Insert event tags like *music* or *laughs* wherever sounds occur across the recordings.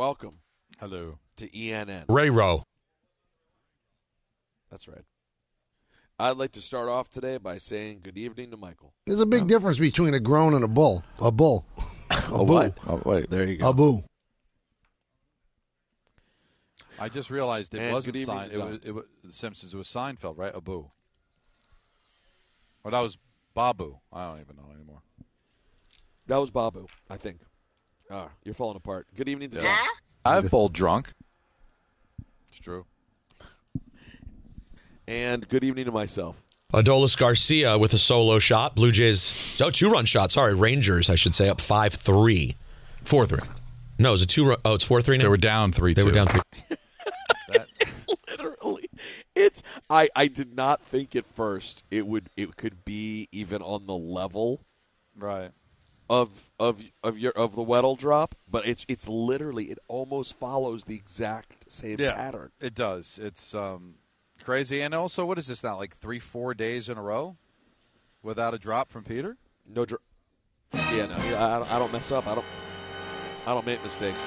Welcome Hello. to ENN. Ray Rowe. That's right. I'd like to start off today by saying good evening to Michael. There's a big um, difference between a groan and a bull. A bull. *laughs* A Oh, bull. what? Oh, wait, there you go. A boo. I just realized it And wasn't good evening Sein- to it was, it was The Simpsons. It was Seinfeld, right? Abu. Or that was Babu. I don't even know anymore. That was Babu, I think. Ah, you're falling apart. Good evening to Don. I've bowled drunk. It's true. And good evening to myself. Adolis Garcia with a solo shot. Blue Jays, oh, two run shot. Sorry, Rangers, I should say, up 5 3. 4 3. No, it's a two run. Oh, it's 4 3 now? They were down 3 They 2. were down 3. *laughs* It's literally it's I I did not think at first it would it could be even on the level Right. Of of of your of the Weddle drop, but it's it's literally it almost follows the exact same Yeah. pattern. It does. It's um, crazy. And also, what is this now? Like three, four days in a row without a drop from Peter? No drop. Yeah, no. I, don't- I don't mess up. I don't I don't make mistakes.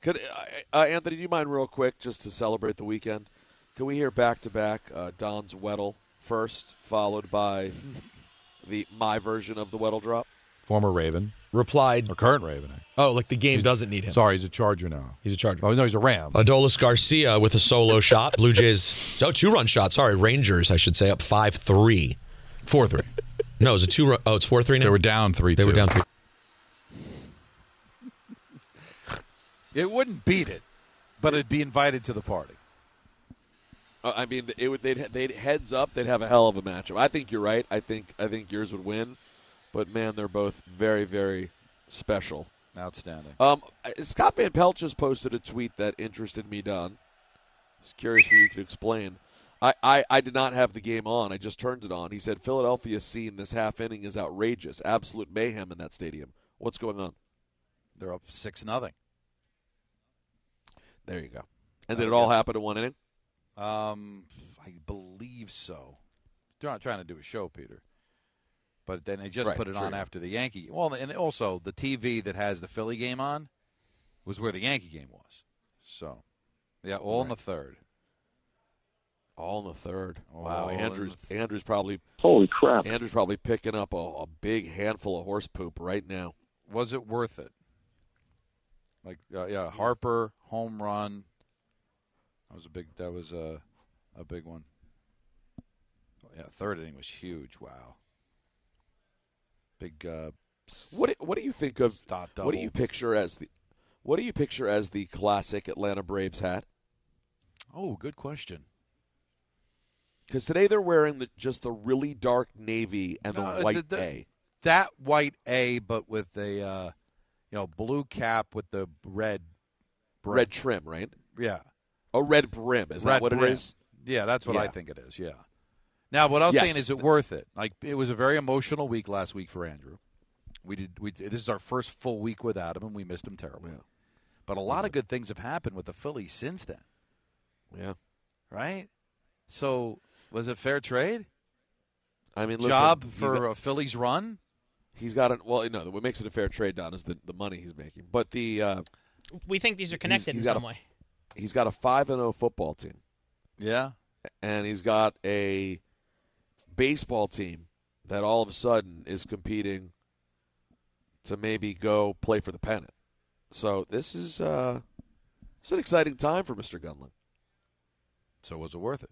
Could uh, uh, Anthony, do you mind real quick just to celebrate the weekend? Can we hear back to back uh, Don's Weddle first, followed by *laughs* the my version of the Weddle drop? Former Raven Replied, or current Raven. oh, like the game doesn't need him. Sorry, he's a Charger now. He's a Charger. Oh no, he's a Ram. Adolis Garcia with a solo *laughs* shot. Blue Jays, oh, two run shot. Sorry, Rangers, I should say, up 5 3. 4 3. No, it's a two run. Oh, it's 4 3 now? They were down 3 They 2. were down 3. *laughs* It wouldn't beat it, but it'd be invited to the party. Uh, I mean, it would they'd they'd heads up. They'd have a hell of a matchup. I think you're right. I think I think yours would win, but man, they're both very very special. Outstanding. Um, Scott Van Pelt just posted a tweet that interested me. Don, was curious if you could explain. I, I, I did not have the game on. I just turned it on. He said Philadelphia's scene this half inning is outrageous, absolute mayhem in that stadium. What's going on? They're up 6 nothing. There you go. And did it all happen in one inning? Um, I believe so. They're not trying to do a show, Peter. But then they just Right, put it sure. on after the Yankee. Well, and also the TV that has the Philly game on was where the Yankee game was. So, yeah, all in the third. All in the third. All wow, in Andrews the Andrews probably Holy crap. Andrew's probably picking up a, a big handful of horse poop right now. Was it worth it? Like, uh, yeah, Harper home run. That was a big. That was a a big one. Yeah, third inning was huge. Wow. Big. Uh, What do, what do you think of what do you picture as the what do you picture as the classic Atlanta Braves hat? oh, good question. Because today they're wearing the, just the really dark navy and the No, white the- the- A. That white A, but with a uh, you know blue cap with the red. brim. Red trim, right? Yeah. A red brim. Is red that what brim. it is? Yeah, that's what I think it is. Yeah. Now, what I was Yes. saying is, it worth it? Like, it was a very emotional week last week for Andrew. We did. We this is our first full week without him, and we missed him terribly. Yeah. But a lot of good things have happened with the Phillies since then, Yeah. right? So, was it fair trade? I mean, listen, Job for got- a Phillies run? He's got an well, no. What makes it a fair trade, Don, is the, the money he's making. But the uh, We think these are connected he's in got some a- way. he's got a five and zero football team, Yeah. and he's got a baseball team that all of a sudden is competing to maybe go play for the pennant. So this is uh, it's an exciting time for Mr. Gunling. So was it worth it?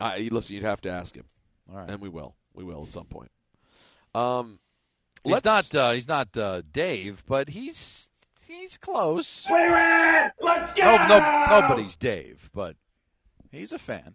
Uh, listen, you'd have to ask him, All right. and we will. We will at some point. Um, He's not. Uh, he's not uh, Dave, but he's he's close. Let's No, no, nobody's Dave, but he's a fan.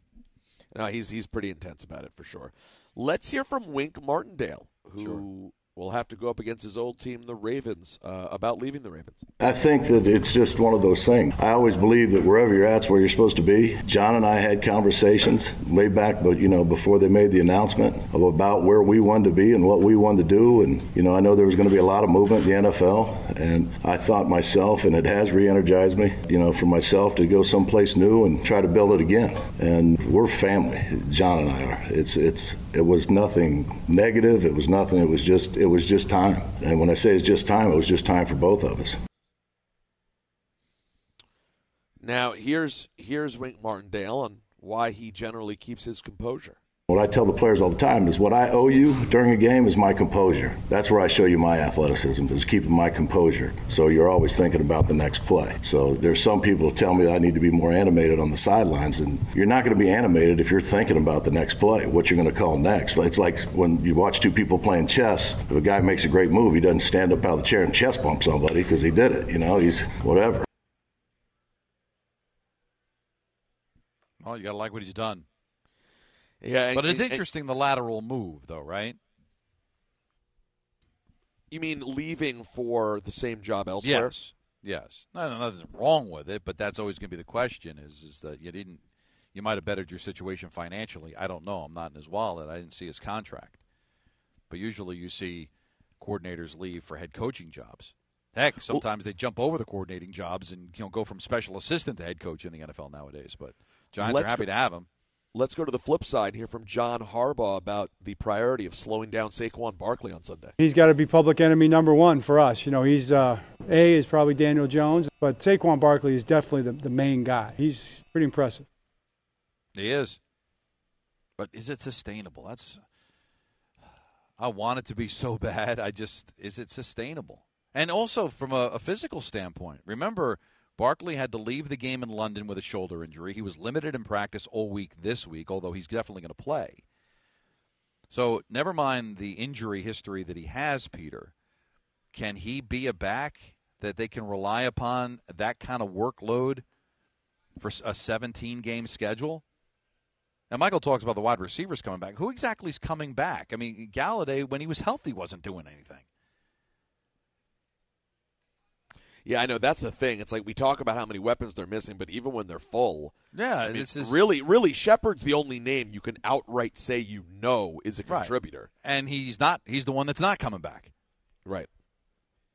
No, he's he's pretty intense about it for sure. Let's hear from Wink Martindale, who will have to go up against his old team, the Ravens, uh, about leaving the Ravens. I think that it's just one of those things. I always believe that wherever you're at's where you're supposed to be. John and I had conversations way back, but you know, before they made the announcement of about where we wanted to be and what we wanted to do. And you know, I know there was going to be a lot of movement in the NFL, and I thought myself, and it has re-energized me, you know, for myself to go someplace new and try to build it again. And we're family. John and I are. It's it's it was nothing negative. It was nothing. It was just it was just time. And when I say it's just time, it was just time for both of us. Now, here's here's Wink Martindale and why he generally keeps his composure. What I tell the players all the time is what I owe you during a game is my composure. That's where I show you my athleticism, is keeping my composure. So you're always thinking about the next play. So there's some people who tell me I need to be more animated on the sidelines, and you're not going to be animated if you're thinking about the next play, what you're going to call next. It's like when you watch two people playing chess. If a guy makes a great move, he doesn't stand up out of the chair and chest bump somebody because he did it. You know, he's whatever. Well, you got to like what he's done. Yeah, but it's and- and- interesting the lateral move, though, right? You mean leaving for the same job elsewhere? Yes, yes. No, no, nothing's wrong with it, but that's always going to be the question: is is that you didn't, you might have bettered your situation financially. I don't know. I'm not in his wallet. I didn't see his contract, but usually you see coordinators leave for head coaching jobs. Heck, sometimes they jump over the coordinating jobs and you know go from special assistant to head coach in the NFL nowadays. But Giants are happy go- to have him. Let's go to the flip side here from John Harbaugh about the priority of slowing down Saquon Barkley on Sunday. He's got to be public enemy number one for us. You know, he's uh, A is probably Daniel Jones, but Saquon Barkley is definitely the, the main guy. He's pretty impressive. He is. But is it sustainable? That's I want it to be so bad. I just is it sustainable? And also from a, a physical standpoint, remember Barkley had to leave the game in London with a shoulder injury. He was limited in practice all week this week, although he's definitely going to play. So never mind the injury history that he has, Peter. Can he be a back that they can rely upon that kind of workload for a 17 game schedule? Now, Michael talks about the wide receivers coming back. Who exactly is coming back? I mean, Golladay, when he was healthy, wasn't doing anything. Yeah, I know that's the thing. It's like we talk about how many weapons they're missing, but even when they're full, Yeah, I mean, it's this is- really, really Shepard's the only name you can outright say you know is a Right. contributor. And he's not. He's the one that's not coming back. Right.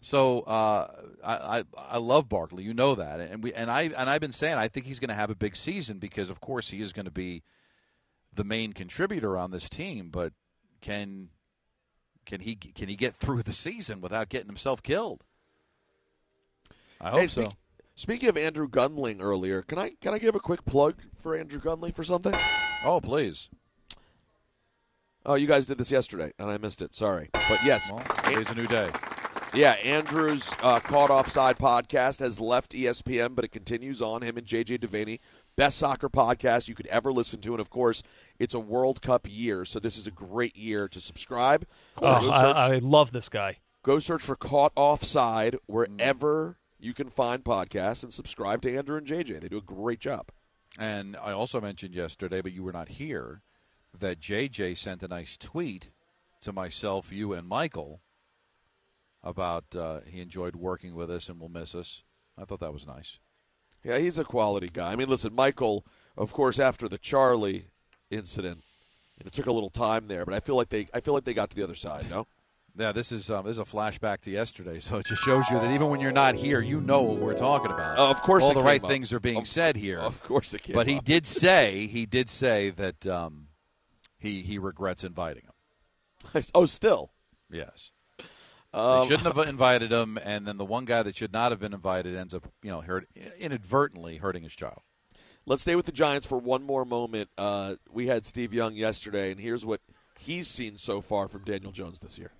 So uh, I, I I love Barkley. You know that, and we and I and I've been saying I think he's going to have a big season because of course he is going to be the main contributor on this team. But can can he can he get through the season without getting himself killed? I hope Hey, so. speak- Speaking of Andrew Gunling earlier, can I can I give a quick plug for Andrew Gunling for something? Oh, please. Oh, you guys did this yesterday, and I missed it. Sorry, but yes, Today's a new day. Yeah, Andrew's uh, Caught Offside podcast has left ESPN, but it continues on. Him and JJ Devaney, best soccer podcast you could ever listen to, and of course, it's a World Cup year, so this is a great year to subscribe. Oh, go search- I, I love this guy. Go search for Caught Offside wherever you can find podcasts, and subscribe to Andrew and JJ. They do a great job. And I also mentioned yesterday, but you were not here, that JJ sent a nice tweet to myself, you, and Michael about uh, he enjoyed working with us and will miss us. I thought that was nice. Yeah, he's a quality guy. I mean, listen, Michael, of course, after the Charlie incident, it took a little time there, but I feel like they, I feel like they got to the other side. No. Yeah, this is um, this is a flashback to yesterday, so it just shows you that even when you're not here, you know what we're talking about. Oh, of course all the right up. things are being Of- said here. Of course, it came But he did say he did say that um, he he regrets inviting him. *laughs* Oh, still. Yes. Um, they shouldn't have *laughs* invited him, and then the one guy that should not have been invited ends up, you know, hurt, inadvertently hurting his child. Let's stay with the Giants for one more moment. Uh, we had Steve Young yesterday, and here's what he's seen so far from Daniel Jones this year.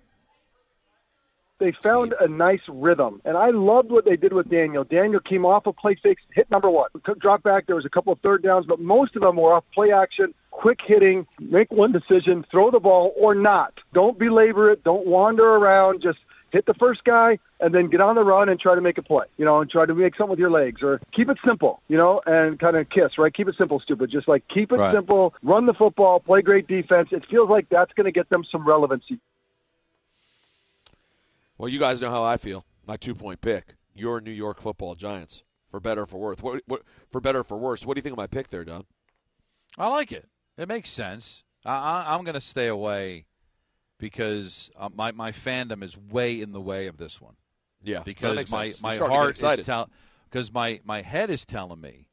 They found a nice rhythm, and I loved what they did with Daniel. Daniel came off of play fakes, hit number one, drop back. There was a couple of third downs, but most of them were off play action, quick hitting, make one decision, throw the ball or not. Don't belabor it. Don't wander around. Just hit the first guy and then get on the run and try to make a play, you know, and try to make something with your legs or keep it simple, you know, and kind of kiss, right? Keep it simple, stupid. Just like keep it Right. simple, run the football, play great defense. It feels like that's going to get them some relevancy. Well, you guys know how I feel. My two point pick. Your New York Football Giants, for better or for worse. What, what for better or for worse? What do you think of my pick there, Don? I like it. It makes sense. I, I, I'm going to stay away because uh, my my fandom is way in the way of this one. Yeah, because my my starting to get heart is excited. tell because my my head is telling me,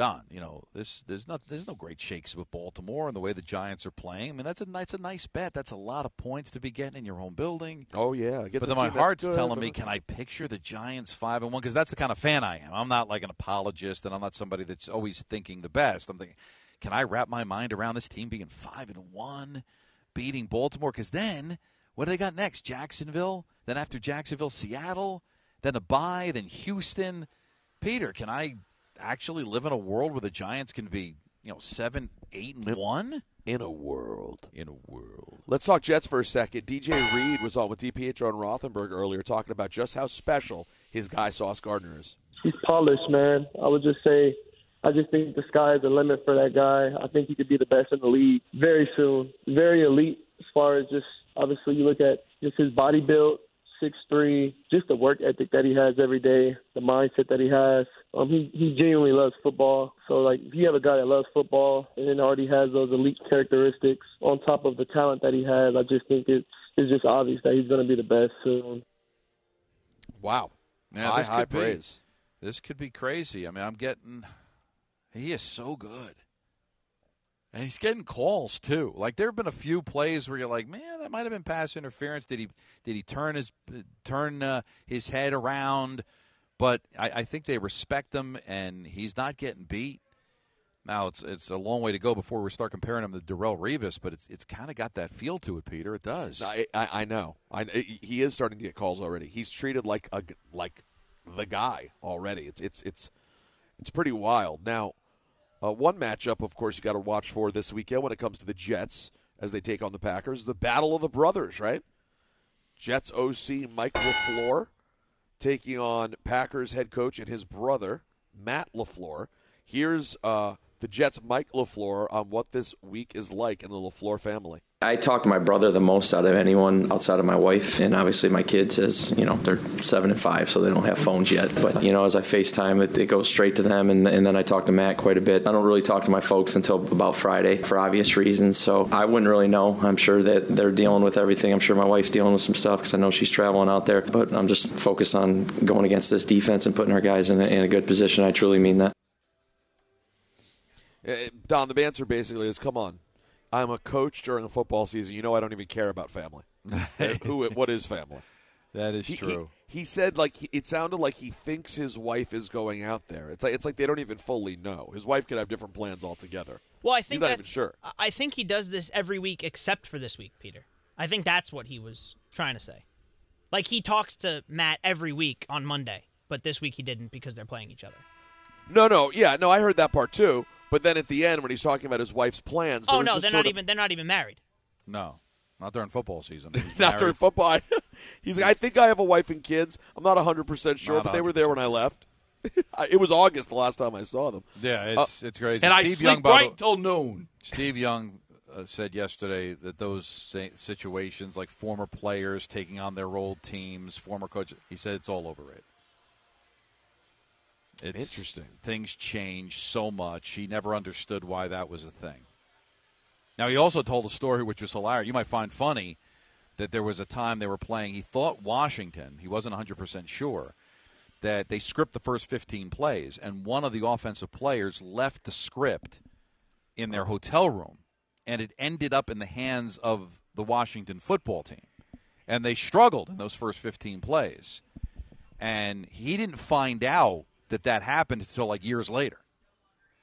Don, you know this there's not there's no great shakes with Baltimore and the way the Giants are playing. I mean that's a that's a nice bet. That's a lot of points to be getting in your home building. Oh yeah, but then my heart's telling me, can I picture the Giants five and one? Because that's the kind of fan I am. I'm not like an apologist, and I'm not somebody that's always thinking the best. I'm thinking, can I wrap my mind around this team being five and one, beating Baltimore? Because then, what do they got next? Jacksonville. Then after Jacksonville, Seattle. Then a bye. Then Houston. Peter, can I actually live in a world where the Giants can be, you know, seven, eight, and one? In a world. In a world. Let's talk Jets for a second. DJ Reed was on with DPH on Rothenberg earlier talking about just how special his guy Sauce Gardner is. he's polished, man. I would just say, I just think the sky is the limit for that guy. I think he could be the best in the league very soon. Very elite as far as just obviously you look at just his body build, six three, just the work ethic that he has every day, the mindset that he has. Um, he he genuinely loves football. So like, if you have a guy that loves football and then already has those elite characteristics on top of the talent that he has, I just think it's it's just obvious that he's going to be the best soon. Wow. Yeah, high, this high could be- praise. This could be crazy. I mean, I'm getting. He is so good. And he's getting calls too. Like there have been a few plays where you're like, man, that might have been pass interference. Did he did he turn his turn uh, his head around? But I, I think they respect him, and he's not getting beat. Now it's it's a long way to go before we start comparing him to Darrelle Revis, but it's it's kind of got that feel to it, Peter. It does. I, I, I know. I, he is starting to get calls already. He's treated like a like the guy already. It's it's it's it's pretty wild. Now, uh, one matchup, of course, you got to watch for this weekend when it comes to the Jets as they take on the Packers. The battle of the brothers, right? Jets OC Mike LaFleur taking on Packers head coach and his brother Matt LaFleur. Here's uh, the Jets Mike LaFleur on what this week is like in the LaFleur family. I talk to my brother the most out of anyone outside of my wife, and obviously my kids, as you know, they're seven and five, so they don't have phones yet. But you know, as I FaceTime, it, it goes straight to them, and, and then I talk to Matt quite a bit. I don't really talk to my folks until about Friday for obvious reasons, so I wouldn't really know. I'm sure that they're dealing with everything. I'm sure my wife's dealing with some stuff because I know she's traveling out there. But I'm just focused on going against this defense and putting our guys in a, in a good position. I truly mean that. Uh, Don, the answer basically is, come on. I'm a coach during a football season. You know I don't even care about family. *laughs* Who? What is family? That is He- he- true. He, said like he, it sounded like he thinks his wife is going out there. It's like it's like they don't even fully know. His wife could have different plans altogether. Well, I He's think not even that's, sure. I- I think he does this every week except for this week, Peter. I think that's what he was trying to say. Like he talks to Matt every week on Monday, but this week he didn't because they're playing each other. No, no, yeah, no. I heard that part too. But then at the end, when he's talking about his wife's plans, Oh no, they're not of- even they're not even married. No, not during football season. *laughs* not during football. He's like, I think I have a wife and kids. I'm not 100 percent sure, Not but they were there when I left. *laughs* it was August the last time I saw them. Yeah, Uh, it's it's crazy. And I Steve sleep Young, by right till noon. Steve Young uh, said yesterday that those situations, like former players taking on their old teams, former coaches, he said it's all overrated. It's Interesting. Things change so much. He never understood why that was a thing. Now he also told a story which was hilarious. You might find funny that there was a time they were playing. He thought Washington. He wasn't 100 percent sure that they script the first 15 plays, and one of the offensive players left the script in their oh. hotel room, and it ended up in the hands of the Washington football team, and they struggled in those first 15 plays, and he didn't find out that that happened until like years later.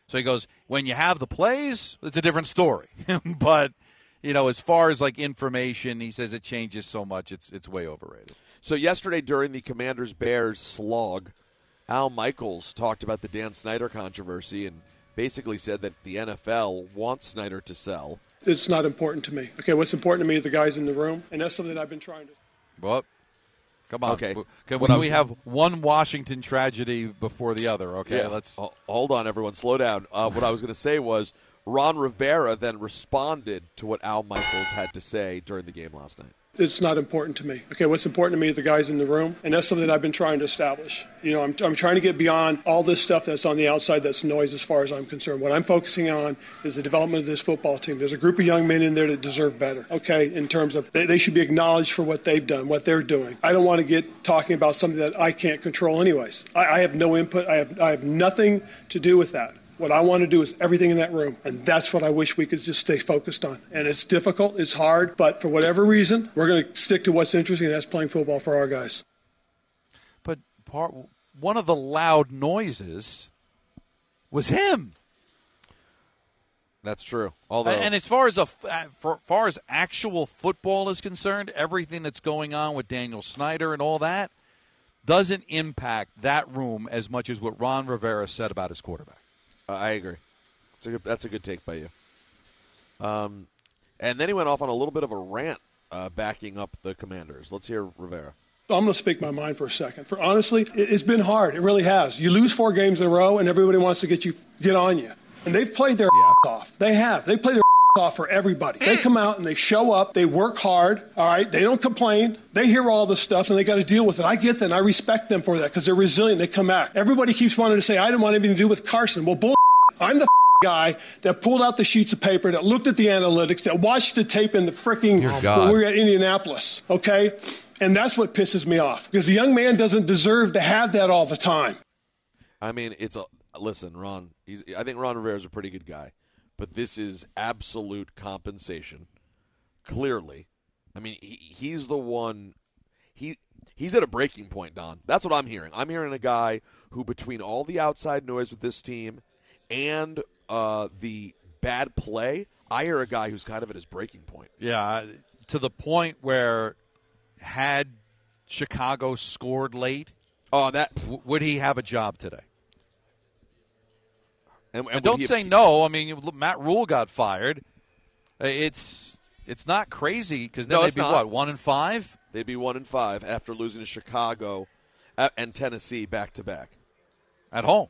So he goes, when you have the plays, it's a different story. *laughs* but you know, as far as like information, he says it changes so much. It's it's way overrated. So yesterday during the Commanders Bears slog, Al Michaels talked about the Dan Snyder controversy and basically said that the NFL wants Snyder to sell. It's not important to me. Okay, what's important to me is the guys in the room, and that's something I've been trying to. Well, come on. Okay. Can I we have one Washington tragedy before the other? Okay, Yeah. let's. Hold on, everyone, slow down. Uh, what I was going to say was Ron Rivera then responded to what Al Michaels had to say during the game last night. It's not important to me. Okay, what's important to me the guys in the room, and that's something that I've been trying to establish. You know, I'm, I'm trying to get beyond all this stuff that's on the outside that's noise as far as I'm concerned. What I'm focusing on is the development of this football team. There's a group of young men in there that deserve better, okay, in terms of they, they should be acknowledged for what they've done, what they're doing. I don't want to get talking about something that I can't control, anyways. I, I have no input, I have, I have nothing to do with that. What I want to do is everything in that room, and that's what I wish we could just stay focused on. And it's difficult, it's hard, but for whatever reason, we're going to stick to what's interesting, and that's playing football for our guys. But part one of the loud noises was him. That's true. Although, and as far as a f- uh, for, far as actual football is concerned, everything that's going on with Daniel Snyder and all that doesn't impact that room as much as what Ron Rivera said about his quarterback. Uh, I agree. A good, that's a good take by you. Um, and then he went off on a little bit of a rant uh, backing up the Commanders. Let's hear Rivera. I'm going to speak my mind for a second. For honestly, it- it's been hard. It really has. You lose four games in a row, and everybody wants to get you get on you. And they've played their off. They have. They played their off for everybody. They mm. come out and they show up. They work hard. All right. They don't complain. They hear all this stuff and they got to deal with it. I get that. And I respect them for that because they're resilient. They come back. Everybody keeps wanting to say, I didn't want anything to do with Carson. Well, bull. I'm the *laughs* guy that pulled out the sheets of paper, that looked at the analytics, that watched the tape in the freaking Dear God. when we were at Indianapolis. Okay. And that's what pisses me off because the young man doesn't deserve to have that all the time. I mean, it's a listen, Ron. He's. I think Ron Rivera's a pretty good guy, but this is absolute compensation. Clearly, I mean, he, he's the one. He he's at a breaking point, Don. That's what I'm hearing. I'm hearing a guy who, between all the outside noise with this team and uh, the bad play, I hear a guy who's kind of at his breaking point. Yeah, to the point where had Chicago scored late, oh, that w- would he have a job today? And, And don't say have- no. I mean, Matt Rhule got fired. Uh, It's it's not crazy because then No, they'd be not. what one and five. They'd be one and five after losing to Chicago and Tennessee back to back at home.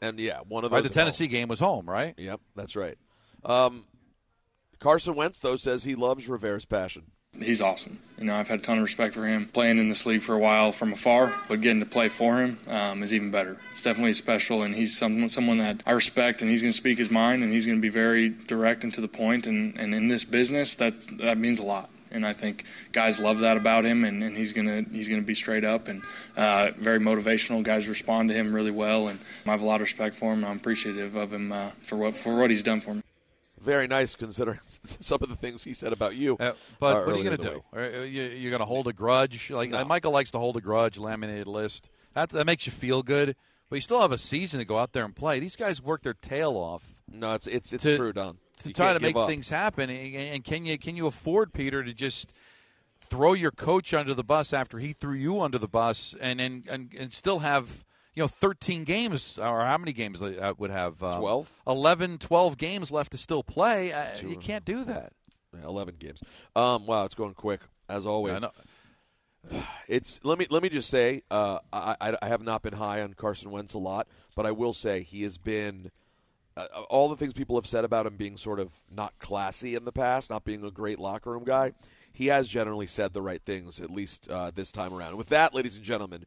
And yeah, one of Right, the at home. Tennessee game was home, right? Yep, that's right. Um, Carson Wentz though says he loves Rivera's passion. He's awesome. You know, I've had a ton of respect for him. Playing in this league for a while from afar, but getting to play for him um, is even better. It's definitely special, and he's someone someone that I respect, and he's going to speak his mind, and he's going to be very direct and to the point. And, and in this business, that that means a lot. And I think guys love that about him, and, and he's gonna he's gonna be straight up and uh, very motivational. Guys respond to him really well, and I have a lot of respect for him. I'm appreciative of him uh, for what for what he's done for me. Very nice considering *laughs* some of the things he said about you. But uh, what are you going to do? Are you, you're going to hold a grudge? Like No. Michael likes to hold a grudge, laminated list. That that makes you feel good, but you still have a season to go out there and play. These guys work their tail off. No, it's it's it's to- true, Don. To You try to make up. things happen, and, and can you can you afford Peter to just throw your coach under the bus after he threw you under the bus, and and and, and still have you know 13 games or how many games they uh, would have um, 12? 11 12 games left to still play uh, you can't do that Yeah, Eleven games. Um, wow, it's going quick as always. *sighs* It's let me let me just say uh, I, I I have not been high on Carson Wentz a lot, but I will say he has been uh, all the things people have said about him being sort of not classy in the past, not being a great locker room guy. He has generally said the right things, at least uh, this time around. With that, ladies and gentlemen,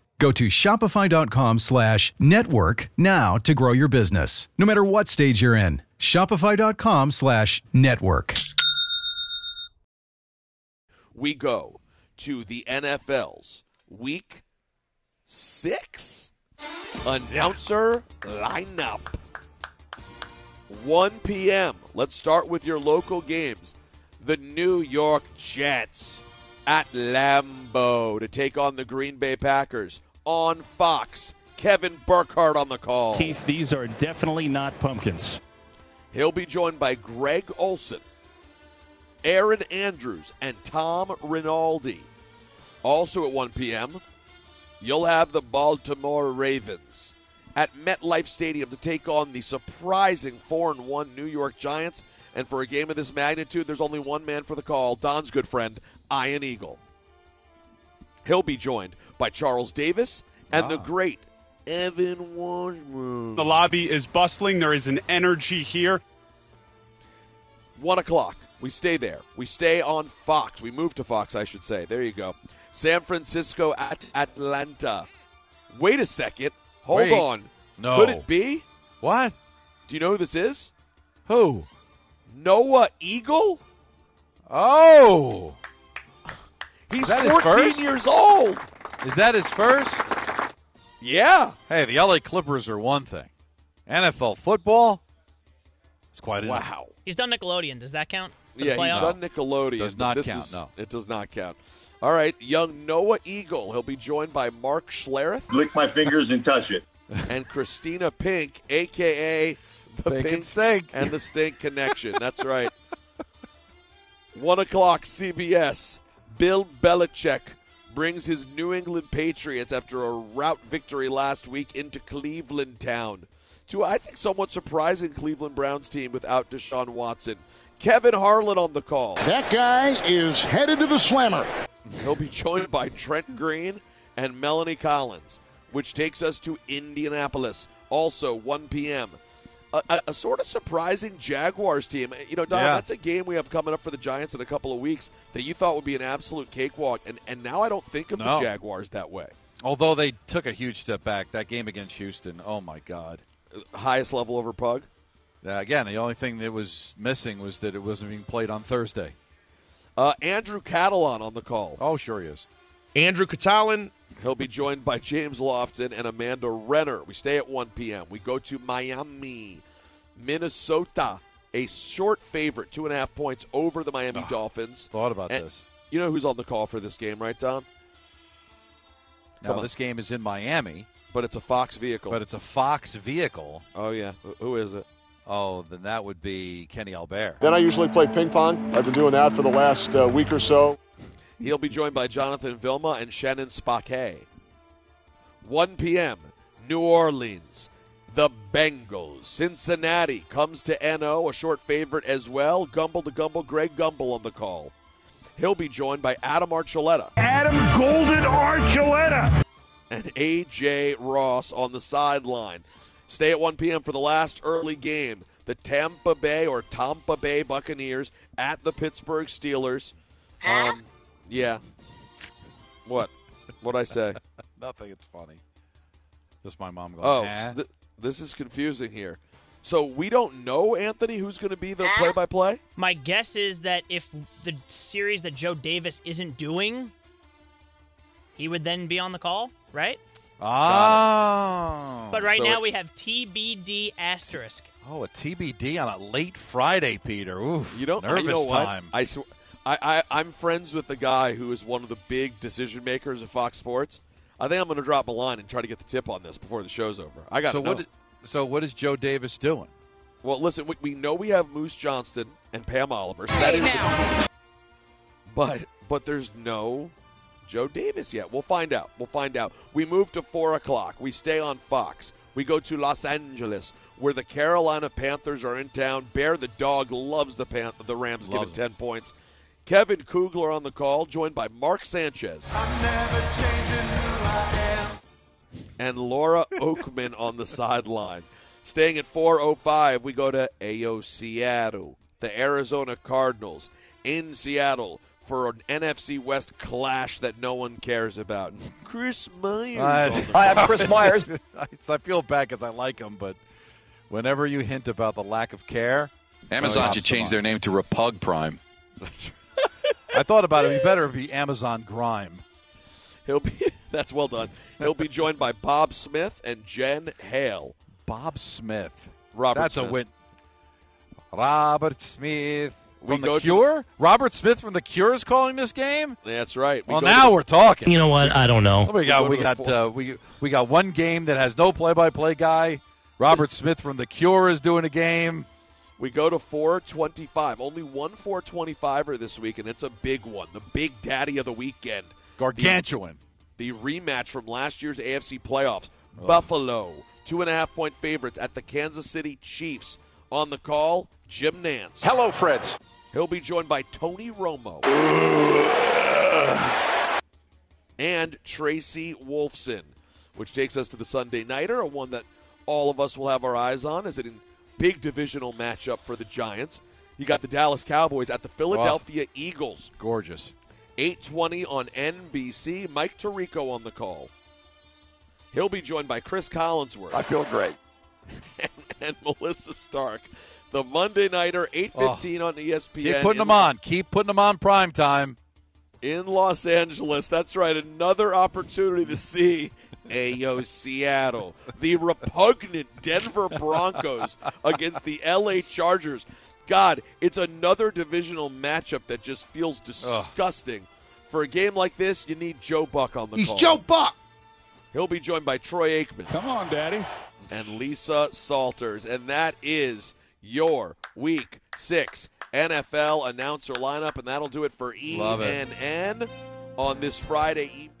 Go to shopify.com slash network now to grow your business, no matter what stage you're in. Shopify.com slash network. we go to the NFL's Week Six announcer lineup. 1 p.m. Let's start with your local games. The New York Jets at Lambeau to take on the Green Bay Packers on Fox. Kevin Burkhardt on the call. Keith, these are definitely not pumpkins. He'll be joined by Greg Olsen, Erin Andrews, and Tom Rinaldi. Also at 1 p.m., you'll have the Baltimore Ravens at MetLife Stadium to take on the surprising 4 and 1 New York Giants. And for a game of this magnitude, there's only one man for the call Don's good friend, Ian Eagle. He'll be joined by Charles Davis and the ah. great Evan Washburn. The lobby is bustling. There is an energy here. One o'clock. We stay there. We stay on Fox. We move to Fox, I should say. There you go. San Francisco at Atlanta. Wait a second. Hold Wait. on. No. Could it be? What? Do you know who this is? Who? Noah Eagle? Oh. He's Is that his 14 first? years old. Is that his first? Yeah. Hey, the LA Clippers are one thing. NFL football is quite enough. Wow. He's done Nickelodeon. Does that count? For Yeah, the playoffs? he's done Nickelodeon. Does not this count, is- no. It does not count. All right, young Noah Eagle. He'll be joined by Mark Schlereth. Lick my fingers and touch it. *laughs* and Christina Pink, aka the Pink Pink, and Stink. and the Stink Connection. That's right. *laughs* One o'clock, CBS. Bill Belichick brings his New England Patriots after a rout victory last week into Cleveland Town to I think somewhat surprising Cleveland Browns team without Deshaun Watson. Kevin Harlan on the call. That guy is headed to the slammer. He'll be joined by Trent Green and Melanie Collins, which takes us to Indianapolis. Also, 1 p.m. A, a, a sort of surprising Jaguars team. You know, Don, Yeah. that's a game we have coming up for the Giants in a couple of weeks that you thought would be an absolute cakewalk, and, and now I don't think of No. the Jaguars that way. Although they took a huge step back, that game against Houston, oh my God. Highest level over Pug. Uh, again, the only thing that was missing was that it wasn't being played on Thursday. Uh, Andrew Catalon on the call. Oh, sure he is. Andrew Catalon. He'll be joined by James Lofton and Amanda Renner. We stay at 1 p.m. We go to Miami, Minnesota, a short favorite, two and a half points over the Miami Dolphins. Thought about And this. You know who's on the call for this game, right, Don? Now, this game is in Miami, But it's a Fox vehicle. but it's a Fox vehicle. oh, yeah. Who- Who is it? Oh, then that would be Kenny Albert. Then I usually play ping pong. I've been doing that for the last uh, week or so. He'll be joined by Jonathan Vilma and Shannon Spake. 1 p.m., New Orleans. The Bengals. Cincinnati comes to NO, a short favorite as well. Gumbel to Gumbel, Greg Gumbel on the call. He'll be joined by Adam Archuleta Adam Golden Archuleta. and A.J. Ross on the sideline. Stay at 1 p.m. for the last early game. The Tampa Bay or Tampa Bay Buccaneers at the Pittsburgh Steelers. Um, yeah. What? What'd I say? *laughs* Nothing. It's funny. Just my mom going. Oh, "Eh." so th- this is confusing here. So we don't know, Anthony, who's going to be the play-by-play. My guess is that if the series that Joe Davis isn't doing, he would then be on the call, right? Oh. But right So now it- we have TBD asterisk. Oh, a TBD on a late Friday, Peter. Ooh, You don't nervous you know what? time. I, sw- I, I I'm friends with the guy who is one of the big decision makers of Fox Sports. I think I'm going to drop a line and try to get the tip on this before the show's over. I got so to what? So what is Joe Davis doing? Well, listen, we, we know we have Moose Johnston and Pam Oliver. So that is the. But but there's no Joe Davis yet. We'll find out. We'll find out. We move to four o'clock. We stay on Fox. We go to Los Angeles, where the Carolina Panthers are in town. Bear the dog loves the Pan- the Rams, Loves given ten points. Kevin Kugler on the call, joined by Mark Sanchez. and Laura *laughs* Oakman on the sideline. Staying at 4:05, we go to AO Seattle, the Arizona Cardinals in Seattle for an NFC West clash that no one cares about. Chris Myers. on the *laughs* I, *laughs* I feel bad because I like him, but whenever you hint about the lack of care, Amazon oh, should change their name to Repug Prime. I thought about it. He better be Amazon Grime. He'll be *laughs* that's well done. He'll be joined by Bob Smith and Jen Hale. Bob Smith. Robert That's Smith. a win. Robert Smith We from go the to- Cure. Robert Smith from the Cure is calling this game. That's right. We well, go to now the- we're talking. You know what? I don't know. We got go we got uh, we we got one game that has no play-by-play guy. Robert Smith from the Cure is doing a game. We go to 425. Only one 425er this week, and it's a big one. The big daddy of the weekend. Gargantuan. The, the rematch from last year's AFC playoffs. Buffalo, two and a half point favorites at the Kansas City Chiefs. On the call, Jim Nantz. Hello, friends. He'll be joined by Tony Romo and Tracy Wolfson, which takes us to the Sunday Nighter, a one that all of us will have our eyes on as a big divisional matchup for the Giants. You got the Dallas Cowboys at the Philadelphia Eagles. Gorgeous. 820 on NBC. Mike Tirico on the call. He'll be joined by Cris Collinsworth. I feel great. and, *laughs* and Melissa Stark. The Monday Nighter, 815 on E ESPN. Keep putting them on. Keep putting them on prime time. in Los Angeles. That's right, another opportunity to see Ayo Seattle, the repugnant Denver Broncos against the LA Chargers. God, it's another divisional matchup that just feels disgusting. For a game like this, you need Joe Buck on the He's call. Joe Buck. He'll be joined by Troy Aikman. Come on, Daddy. and Lisa Salters. And that is your week six NFL announcer lineup. And that'll do it for Love it. ENN on this Friday evening.